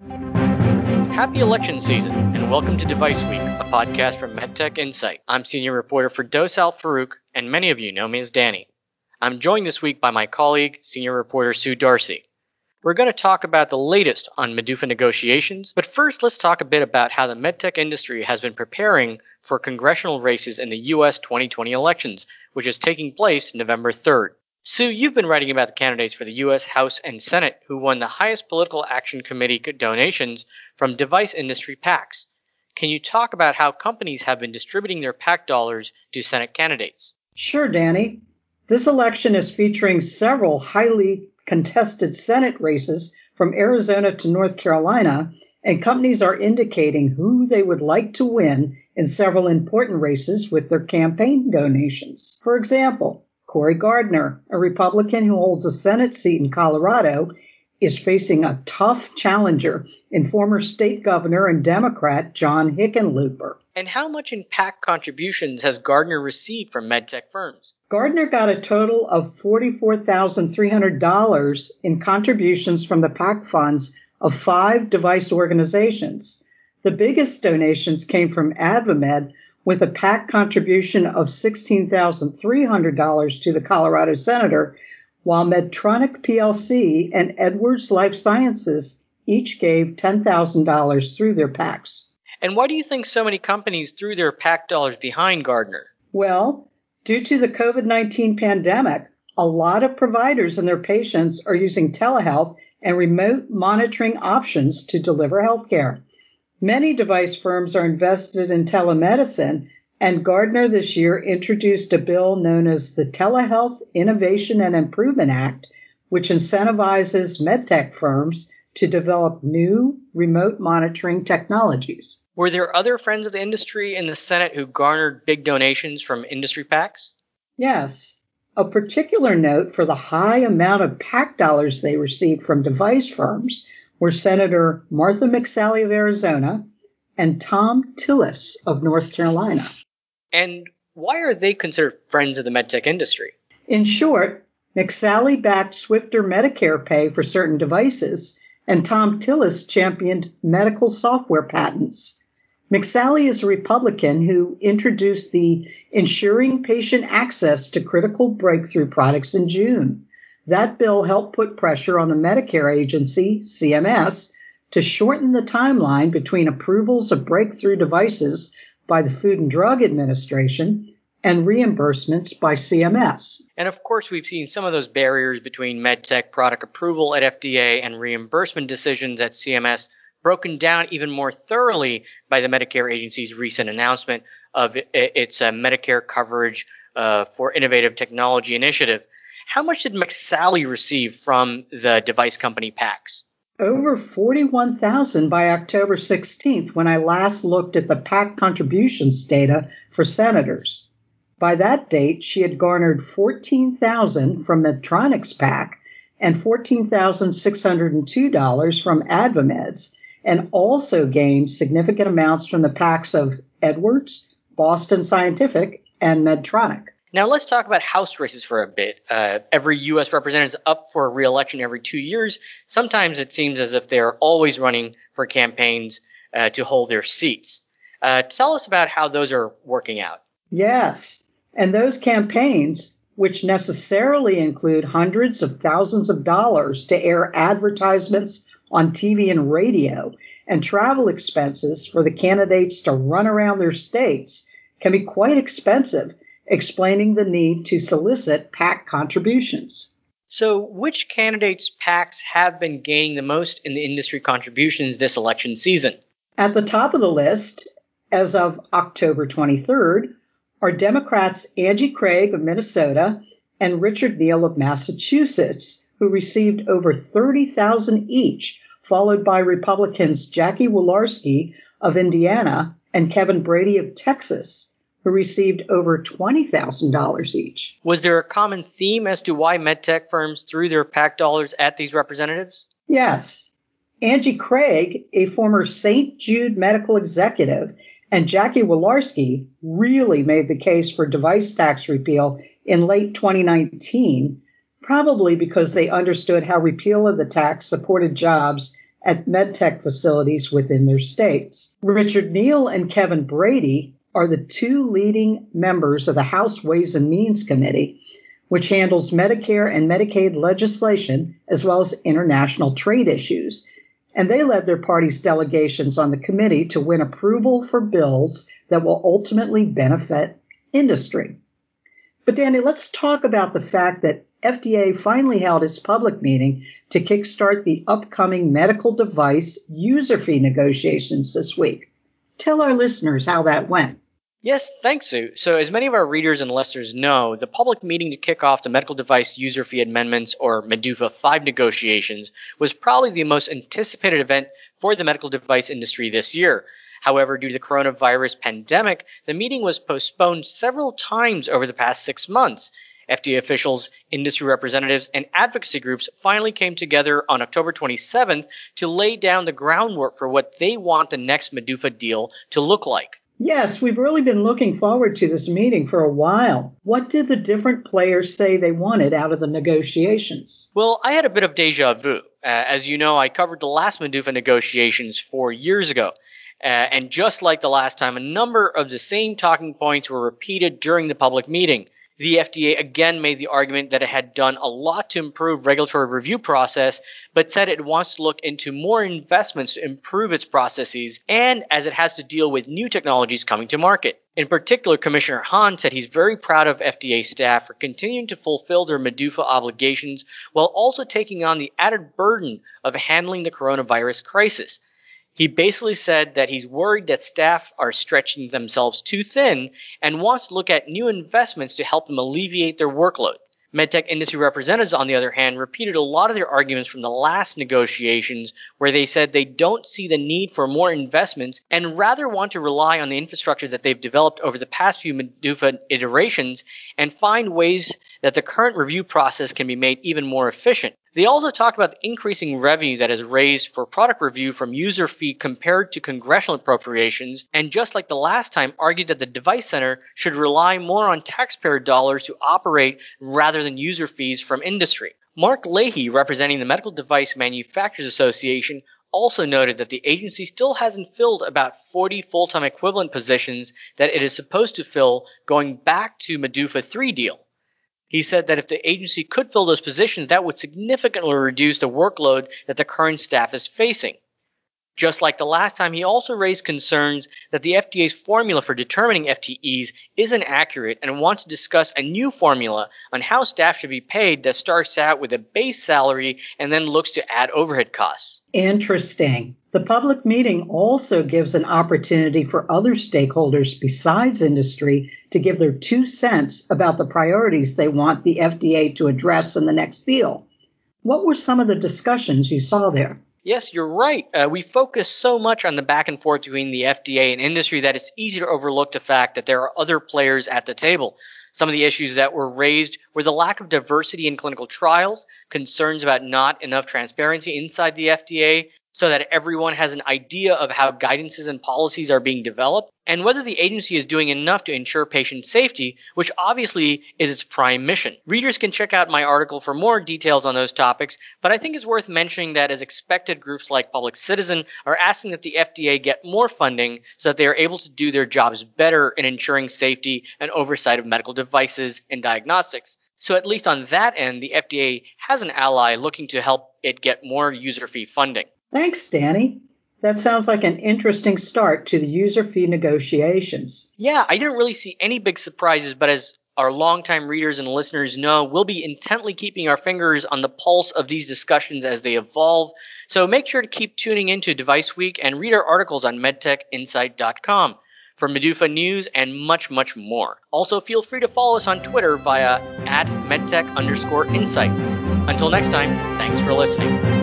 Happy election season, and welcome to Device Week, a podcast from MedTech Insight. I'm senior reporter Ferdous Al-Faruque, and many of you know me as Danny. I'm joined this week by my colleague, senior reporter Sue Darcy. We're going to talk about the latest on MDUFA negotiations, but first let's talk a bit about how the medtech industry has been preparing for congressional races in the U.S. 2020 elections, which is taking place November 3rd. Sue, you've been writing about the candidates for the U.S. House and Senate who won the highest political action committee donations from device industry PACs. Can you talk about how companies have been distributing their PAC dollars to Senate candidates? Sure, Danny. This election is featuring several highly contested Senate races from Arizona to North Carolina, and companies are indicating who they would like to win in several important races with their campaign donations. For example, Cory Gardner, a Republican who holds a Senate seat in Colorado, is facing a tough challenger in former state governor and Democrat John Hickenlooper. And how much in PAC contributions has Gardner received from medtech firms? Gardner got a total of $44,300 in contributions from the PAC funds of five device organizations. The biggest donations came from AdvaMed with a PAC contribution of $16,300 to the Colorado senator, while Medtronic PLC and Edwards Lifesciences each gave $10,000 through their PACs. And why do you think so many companies threw their PAC dollars behind Gardner? Well, due to the COVID 19 pandemic, a lot of providers and their patients are using telehealth and remote monitoring options to deliver healthcare. Many device firms are invested in telemedicine, and Gardner this year introduced a bill known as the Telehealth Innovation and Improvement Act, which incentivizes medtech firms to develop new remote monitoring technologies. Were there other friends of the industry in the Senate who garnered big donations from industry PACs? Yes. A particular note for the high amount of PAC dollars they received from device firms were Senator Martha McSally of Arizona and Thom Tillis of North Carolina. And why are they considered friends of the medtech industry? In short, McSally backed swifter Medicare pay for certain devices, and Thom Tillis championed medical software patents. McSally is a Republican who introduced the Ensuring Patient Access to Critical Breakthrough Products in June. That bill helped put pressure on the Medicare agency, CMS, to shorten the timeline between approvals of breakthrough devices by the Food and Drug Administration and reimbursements by CMS. And of course, we've seen some of those barriers between medtech product approval at FDA and reimbursement decisions at CMS broken down even more thoroughly by the Medicare agency's recent announcement of its uh, Medicare coverage uh, for innovative technology initiative. How much did McSally receive from the device company PACs? Over 41,000 by October 16th when I last looked at the PAC contributions data for senators. By that date, she had garnered 14,000 from Medtronic's PAC and $14,602 from AdvaMed's and also gained significant amounts from the PACs of Edwards, Boston Scientific, and Medtronic. Now let's talk about House races for a bit. Uh, every U.S. representative is up for re-election every two years. Sometimes it seems as if they're always running for campaigns uh, to hold their seats. Uh, tell us about how those are working out. Yes, and those campaigns, which necessarily include hundreds of thousands of dollars to air advertisements on TV and radio, and travel expenses for the candidates to run around their states can be quite expensive, explaining the need to solicit PAC contributions. So, which candidates' PACs have been gaining the most in the industry contributions this election season? At the top of the list, as of October 23rd, are Democrats Angie Craig of Minnesota and Richard Neal of Massachusetts, who received over 30,000 each, followed by Republicans Jackie Walorski of Indiana and Kevin Brady of Texas, who received over $20,000 each. Was there a common theme as to why medtech firms threw their PAC dollars at these representatives? Yes. Angie Craig, a former St. Jude medical executive, and Jackie Walorski really made the case for device tax repeal in late 2019 probably because they understood how repeal of the tax supported jobs at medtech facilities within their states. Richard Neal and Kevin Brady are the two leading members of the House Ways and Means Committee, which handles Medicare and Medicaid legislation as well as international trade issues. And they led their party's delegations on the committee to win approval for bills that will ultimately benefit industry. But Danny, let's talk about the fact that FDA finally held its public meeting to kickstart the upcoming medical device user fee negotiations this week. Tell our listeners how that went. Yes, thanks, Sue. So, as many of our readers and listeners know, the public meeting to kick off the medical device user fee amendments, or MDUFA 5 negotiations, was probably the most anticipated event for the medical device industry this year. However, due to the coronavirus pandemic, the meeting was postponed several times over the past six months. FDA officials, industry representatives, and advocacy groups finally came together on October 27th to lay down the groundwork for what they want the next MDUFA deal to look like. Yes, we've really been looking forward to this meeting for a while. What did the different players say they wanted out of the negotiations? Well, I had a bit of deja vu. Uh, as you know, I covered the last MDUFA negotiations four years ago. Uh, and just like the last time, a number of the same talking points were repeated during the public meeting the FDA again made the argument that it had done a lot to improve regulatory review process, but said it wants to look into more investments to improve its processes and as it has to deal with new technologies coming to market. In particular, Commissioner Hahn said he's very proud of FDA staff for continuing to fulfill their MDUFA obligations while also taking on the added burden of handling the coronavirus crisis. He basically said that he's worried that staff are stretching themselves too thin and wants to look at new investments to help them alleviate their workload. MedTech industry representatives, on the other hand, repeated a lot of their arguments from the last negotiations where they said they don't see the need for more investments and rather want to rely on the infrastructure that they've developed over the past few MDUFA iterations and find ways that the current review process can be made even more efficient. They also talked about the increasing revenue that is raised for product review from user fee compared to congressional appropriations, and just like the last time, argued that the Device Center should rely more on taxpayer dollars to operate rather than user fees from industry. Mark Leahy, representing the Medical Device Manufacturers Association, also noted that the agency still hasn't filled about 40 full time equivalent positions that it is supposed to fill going back to MDUFA 3 deal. He said that if the agency could fill those positions, that would significantly reduce the workload that the current staff is facing. Just like the last time, he also raised concerns that the FDA's formula for determining FTEs isn't accurate and wants to discuss a new formula on how staff should be paid that starts out with a base salary and then looks to add overhead costs. Interesting. The public meeting also gives an opportunity for other stakeholders besides industry to give their two cents about the priorities they want the FDA to address in the next deal. What were some of the discussions you saw there? Yes, you're right. Uh, we focus so much on the back and forth between the FDA and industry that it's easy to overlook the fact that there are other players at the table. Some of the issues that were raised were the lack of diversity in clinical trials, concerns about not enough transparency inside the FDA, so that everyone has an idea of how guidances and policies are being developed, and whether the agency is doing enough to ensure patient safety, which obviously is its prime mission. Readers can check out my article for more details on those topics, but I think it's worth mentioning that as expected, groups like Public Citizen are asking that the FDA get more funding so that they are able to do their jobs better in ensuring safety and oversight of medical devices and diagnostics. So at least on that end, the FDA has an ally looking to help it get more user fee funding. Thanks, Danny. That sounds like an interesting start to the user fee negotiations. Yeah, I didn't really see any big surprises, but as our longtime readers and listeners know, we'll be intently keeping our fingers on the pulse of these discussions as they evolve. So make sure to keep tuning into Device Week and read our articles on medtechinsight.com for MDUFA news and much, much more. Also, feel free to follow us on Twitter via at medtech underscore insight. Until next time, thanks for listening.